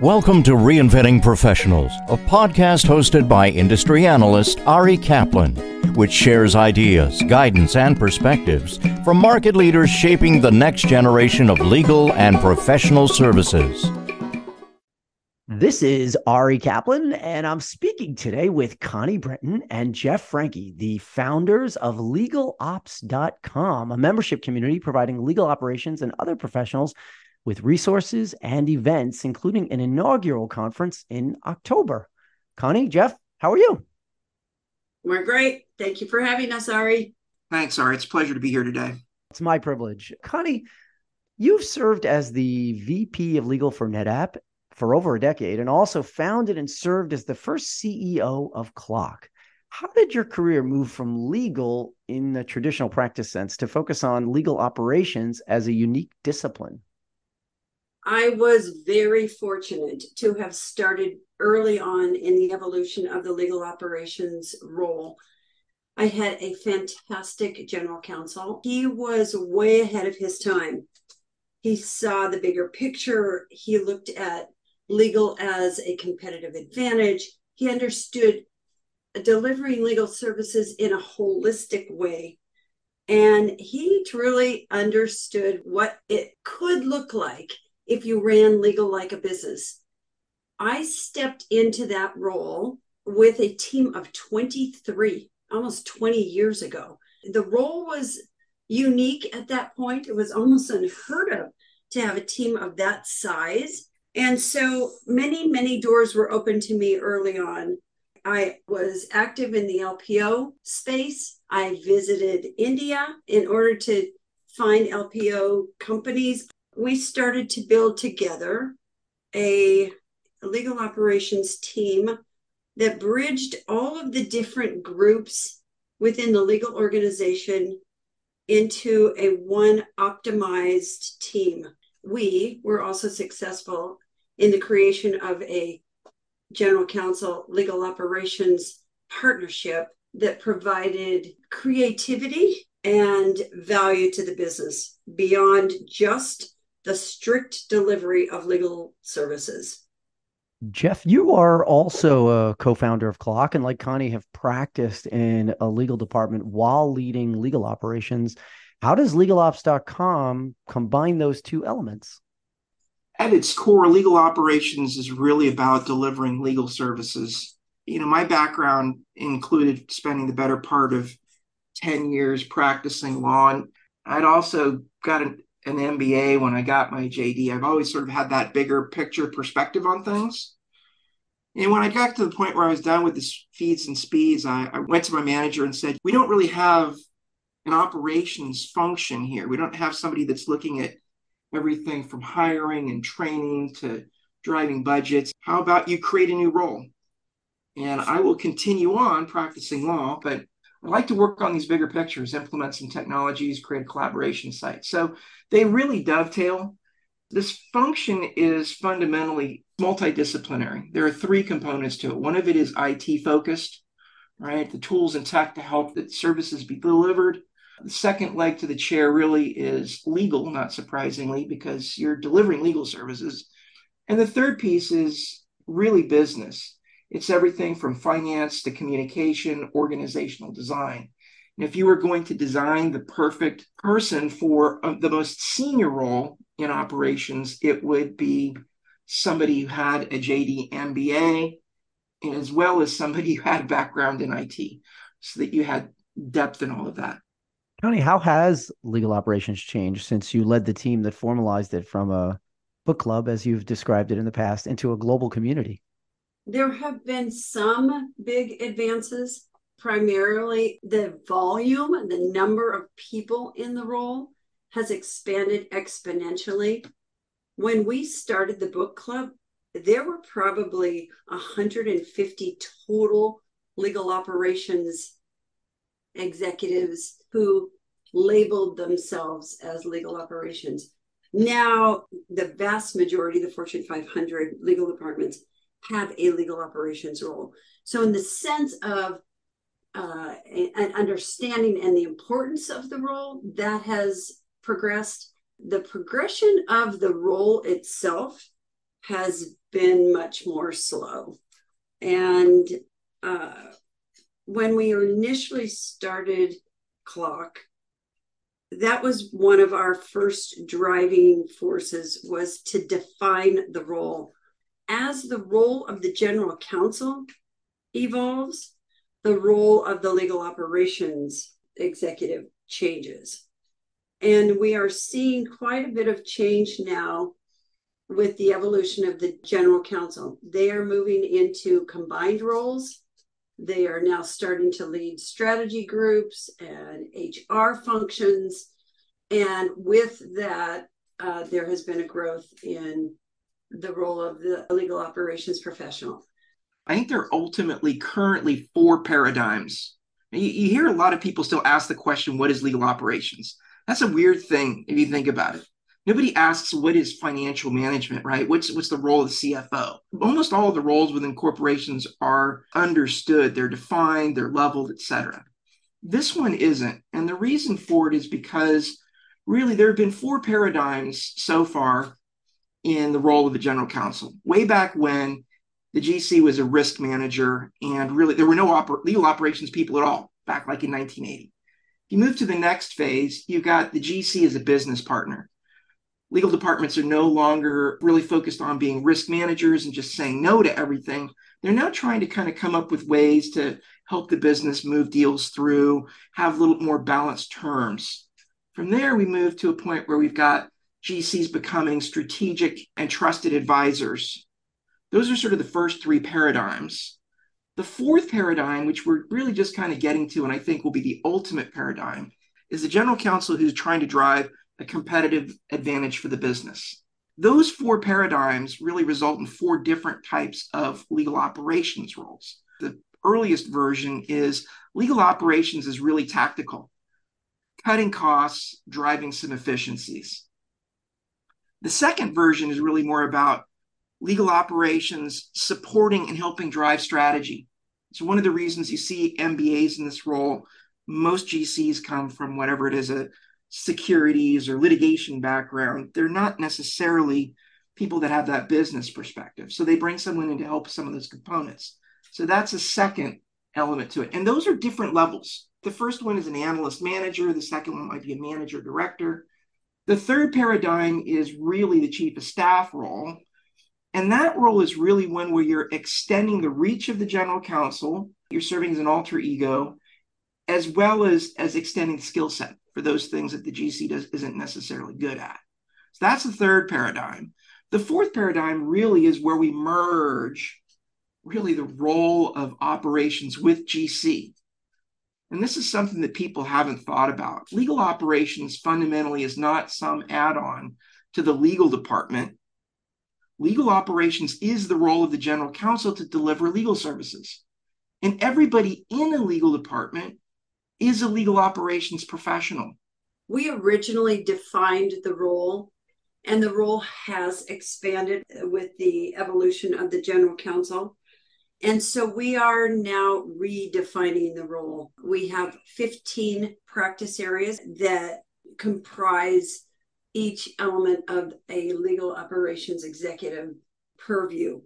Welcome to Reinventing Professionals, a podcast hosted by industry analyst Ari Kaplan, which shares ideas, guidance, and perspectives from market leaders shaping the next generation of legal and professional services. This is Ari Kaplan, and I'm speaking today with Connie Brenton and Jeff Franke, the founders of LegalOps.com, a membership community providing legal operations and other professionals with resources and events, including an inaugural conference in October. Connie, Jeff, how are you? We're great. Thank you for having us, Ari. Thanks, Ari. It's a pleasure to be here today. It's my privilege. Connie, you've served as the VP of Legal for NetApp for over a decade and also founded and served as the first CEO of CLOC. How did your career move from legal in the traditional practice sense to focus on legal operations as a unique discipline? I was very fortunate to have started early on in the evolution of the legal operations role. I had a fantastic general counsel. He was way ahead of his time. He saw the bigger picture. He looked at legal as a competitive advantage. He understood delivering legal services in a holistic way. And he truly understood what it could look like if you ran legal like a business. I stepped into that role with a team of 23, almost 20 years ago. The role was unique at that point. It was almost unheard of to have a team of that size. And so many, many doors were open to me early on. I was active in the LPO space. I visited India in order to find LPO companies we started to build together a legal operations team that bridged all of the different groups within the legal organization into a one optimized team. We were also successful in the creation of a general counsel legal operations partnership that provided creativity and value to the business beyond just the strict delivery of legal services. Jeff, you are also a co-founder of CLOC and like Connie have practiced in a legal department while leading legal operations. How does legalops.com combine those two elements? At its core, legal operations is really about delivering legal services. You know, my background included spending the better part of 10 years practicing law and I'd also got an an MBA when I got my JD. I've always sort of had that bigger picture perspective on things. And when I got to the point where I was done with the feeds and speeds, I, I went to my manager and said, We don't really have an operations function here. We don't have somebody that's looking at everything from hiring and training to driving budgets. How about you create a new role? And I will continue on practicing law, but I like to work on these bigger pictures, implement some technologies, create a collaboration site. So they really dovetail. This function is fundamentally multidisciplinary. There are three components to it. One of it is IT focused, right? The tools and tech to help the services be delivered. The second leg to the chair really is legal, not surprisingly, because you're delivering legal services. And the third piece is really business. It's everything from finance to communication, organizational design. And if you were going to design the perfect person for uh, the most senior role in operations, it would be somebody who had a JD MBA, as well as somebody who had a background in IT, so that you had depth in all of that. Connie, how has legal operations changed since you led the team that formalized it from a book club, as you've described it in the past, into a global community? There have been some big advances, primarily the volume and the number of people in the role has expanded exponentially. When we started the book club, there were probably 150 total legal operations executives who labeled themselves as legal operations. Now, the vast majority, of the Fortune 500 legal departments, have a legal operations role. So, in the sense of uh, an understanding and the importance of the role, that has progressed. The progression of the role itself has been much more slow. And uh, when we initially started CLOC, that was one of our first driving forces was to define the role as the role of the general counsel evolves the role of the legal operations executive changes. And we are seeing quite a bit of change now with the evolution of the general counsel. They are moving into combined roles. They are now starting to lead strategy groups and HR functions. And with that, uh, there has been a growth in the role of the legal operations professional. I think there are ultimately currently four paradigms. You, you hear a lot of people still ask the question, what is legal operations? That's a weird thing if you think about it. Nobody asks what is financial management, right? What's what's the role of the CFO? Almost all of the roles within corporations are understood, they're defined, they're leveled, etc. This one isn't. And the reason for it is because really there have been four paradigms so far in the role of the general counsel. Way back when the GC was a risk manager and really there were no oper- legal operations people at all back like in 1980. You move to the next phase, you've got the GC as a business partner legal departments are no longer really focused on being risk managers and just saying no to everything. They're now trying to kind of come up with ways to help the business move deals through, have a little more balanced terms. From there, we move to a point where we've got GCs becoming strategic and trusted advisors. Those are sort of the first three paradigms. The fourth paradigm, which we're really just kind of getting to, and I think will be the ultimate paradigm, is the general counsel who's trying to drive a competitive advantage for the business. Those four paradigms really result in four different types of legal operations roles. The earliest version is legal operations is really tactical, cutting costs, driving some efficiencies. The second version is really more about legal operations supporting and helping drive strategy. So, one of the reasons you see MBAs in this role, most GCs come from whatever it is a securities or litigation background, they're not necessarily people that have that business perspective. So they bring someone in to help some of those components. So that's a second element to it. And those are different levels. The first one is an analyst manager, the second one might be a manager director. The third paradigm is really the chief of staff role. And that role is really one where you're extending the reach of the general counsel, you're serving as an alter ego, as well as, as extending skill set for those things that the GC does isn't necessarily good at. So that's the third paradigm. The fourth paradigm really is where we merge really the role of operations with GC. And this is something that people haven't thought about. Legal operations fundamentally is not some add on to the legal department. Legal operations is the role of the general counsel to deliver legal services. And everybody in a legal department is a legal operations professional? We originally defined the role, and the role has expanded with the evolution of the general counsel. And so we are now redefining the role. We have 15 practice areas that comprise each element of a legal operations executive purview.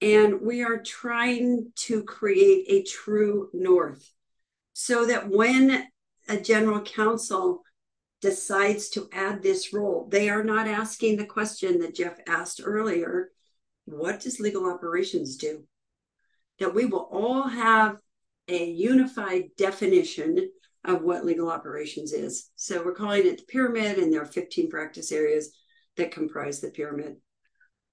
And we are trying to create a true north so that when a general counsel decides to add this role, they are not asking the question that Jeff asked earlier what does legal operations do? That we will all have a unified definition of what legal operations is. So we're calling it the pyramid, and there are 15 practice areas that comprise the pyramid.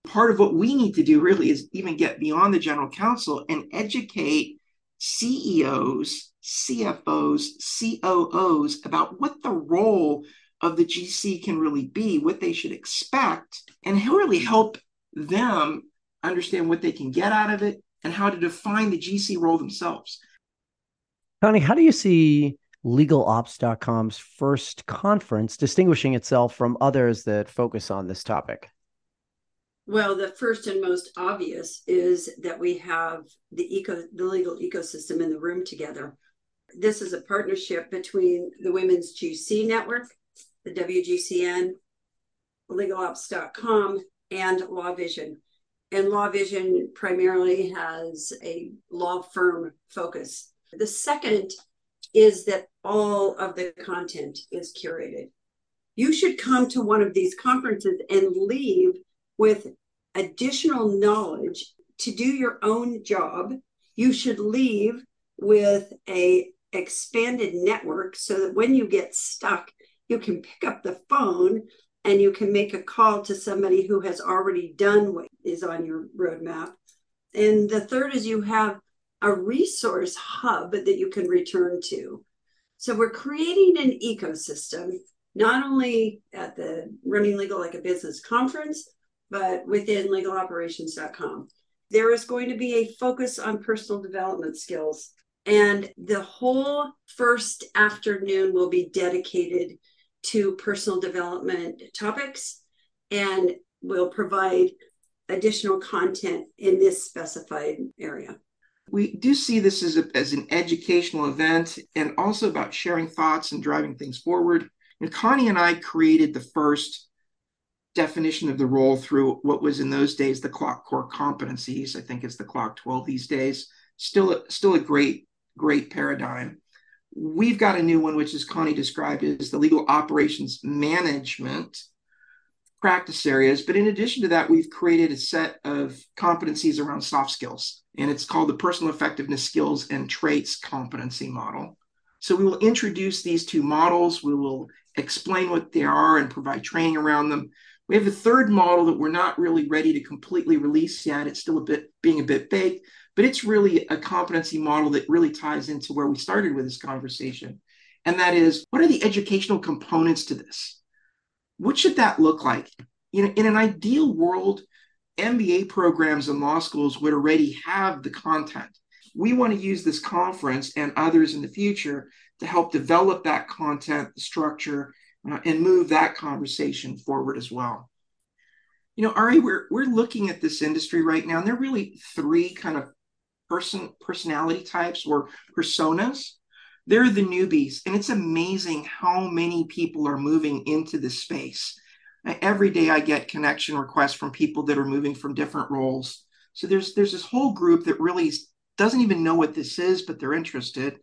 Part of what we need to do really is even get beyond the general counsel and educate CEOs CFOs, COOs about what the role of the GC can really be, what they should expect, and really help them understand what they can get out of it and how to define the GC role themselves. Connie, how do you see legalops.com's first conference distinguishing itself from others that focus on this topic? Well, the first and most obvious is that we have the eco the legal ecosystem in the room together this is a partnership between the Women's GC Network, the WGCN, LegalOps.com, and Law Vision. And Law Vision primarily has a law firm focus. The second is that all of the content is curated. You should come to one of these conferences and leave with additional knowledge to do your own job. You should leave with a expanded network so that when you get stuck, you can pick up the phone and you can make a call to somebody who has already done what is on your roadmap. And the third is you have a resource hub that you can return to. So we're creating an ecosystem, not only at the Running Legal Like a Business conference, but within legaloperations.com. There is going to be a focus on personal development skills. And the whole first afternoon will be dedicated to personal development topics and will provide additional content in this specified area. We do see this as, a, as an educational event and also about sharing thoughts and driving things forward. And Connie and I created the first definition of the role through what was in those days the CLOC core competencies. I think it's the CLOC 12 these days. Still, still a great, great paradigm. We've got a new one, which is Connie described as the legal operations management practice areas. But in addition to that, we've created a set of competencies around soft skills, and it's called the Personal Effectiveness Skills and Traits Competency Model. So we will introduce these two models. We will explain what they are and provide training around them. We have a third model that we're not really ready to completely release yet. It's still a bit being a bit baked, but it's really a competency model that really ties into where we started with this conversation. And that is, what are the educational components to this? What should that look like? You know, in an ideal world, MBA programs and law schools would already have the content. We want to use this conference and others in the future to help develop that content, the structure, uh, and move that conversation forward as well. You know, Ari, we're we're looking at this industry right now, and there are really three kind of person personality types or personas. They're the newbies, and it's amazing how many people are moving into this space. Every day, I get connection requests from people that are moving from different roles. So there's there's this whole group that really doesn't even know what this is, but they're interested.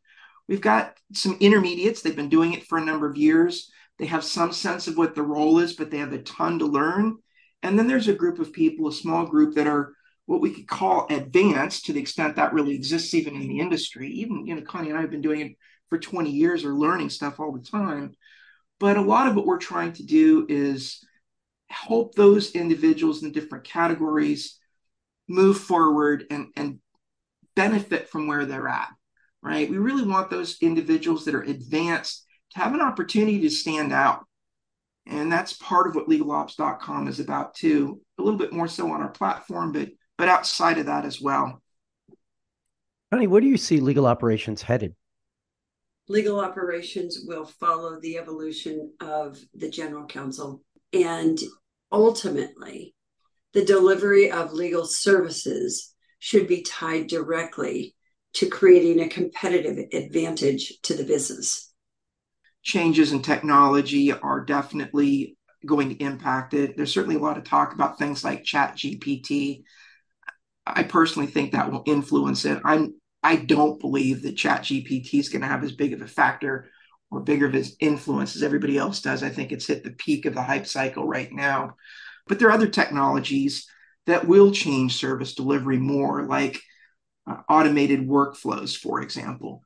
We've got some intermediates. They've been doing it for a number of years. They have some sense of what the role is, but they have a ton to learn. And then there's a group of people, a small group that are what we could call advanced to the extent that really exists even in the industry. Even, you know, Connie and I have been doing it for 20 years or learning stuff all the time. But a lot of what we're trying to do is help those individuals in different categories move forward and, and benefit from where they're at, right? We really want those individuals that are advanced to have an opportunity to stand out. And that's part of what legalops.com is about too, a little bit more so on our platform, but but outside of that as well. Connie, where do you see legal operations headed? Legal operations will follow the evolution of the general counsel and ultimately the delivery of legal services should be tied directly to creating a competitive advantage to the business changes in technology are definitely going to impact it. There's certainly a lot of talk about things like Chat GPT. I personally think that will influence it. I'm I don't believe that Chat GPT is going to have as big of a factor or bigger of an influence as everybody else does. I think it's hit the peak of the hype cycle right now. But there are other technologies that will change service delivery more, like uh, automated workflows, for example.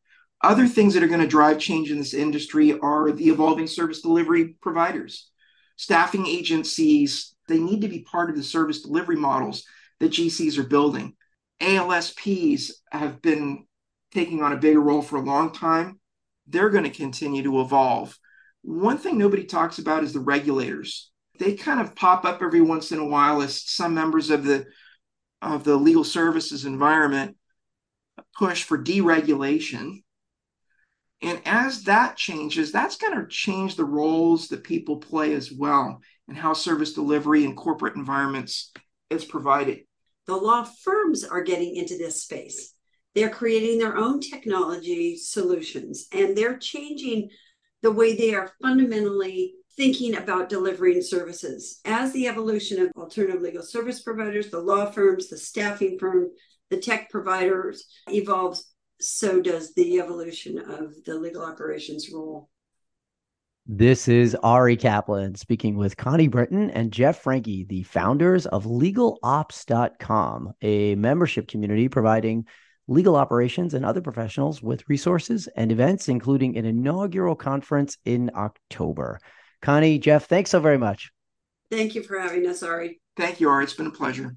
Other things that are going to drive change in this industry are the evolving service delivery providers. Staffing agencies, they need to be part of the service delivery models that GCs are building. ALSPs have been taking on a bigger role for a long time. They're going to continue to evolve. One thing nobody talks about is the regulators. They kind of pop up every once in a while as some members of the of the legal services environment push for deregulation and as that changes, that's going to change the roles that people play as well and how service delivery in corporate environments is provided. The law firms are getting into this space. They're creating their own technology solutions and they're changing the way they are fundamentally thinking about delivering services. As the evolution of alternative legal service providers, the law firms, the staffing firm, the tech providers evolves, so does the evolution of the legal operations role. This is Ari Kaplan speaking with Connie Brenton and Jeff Franke, the founders of LegalOps.com, a membership community providing legal operations and other professionals with resources and events, including an inaugural conference in October. Connie, Jeff, thanks so very much. Thank you for having us, Ari. Thank you, Ari. It's been a pleasure.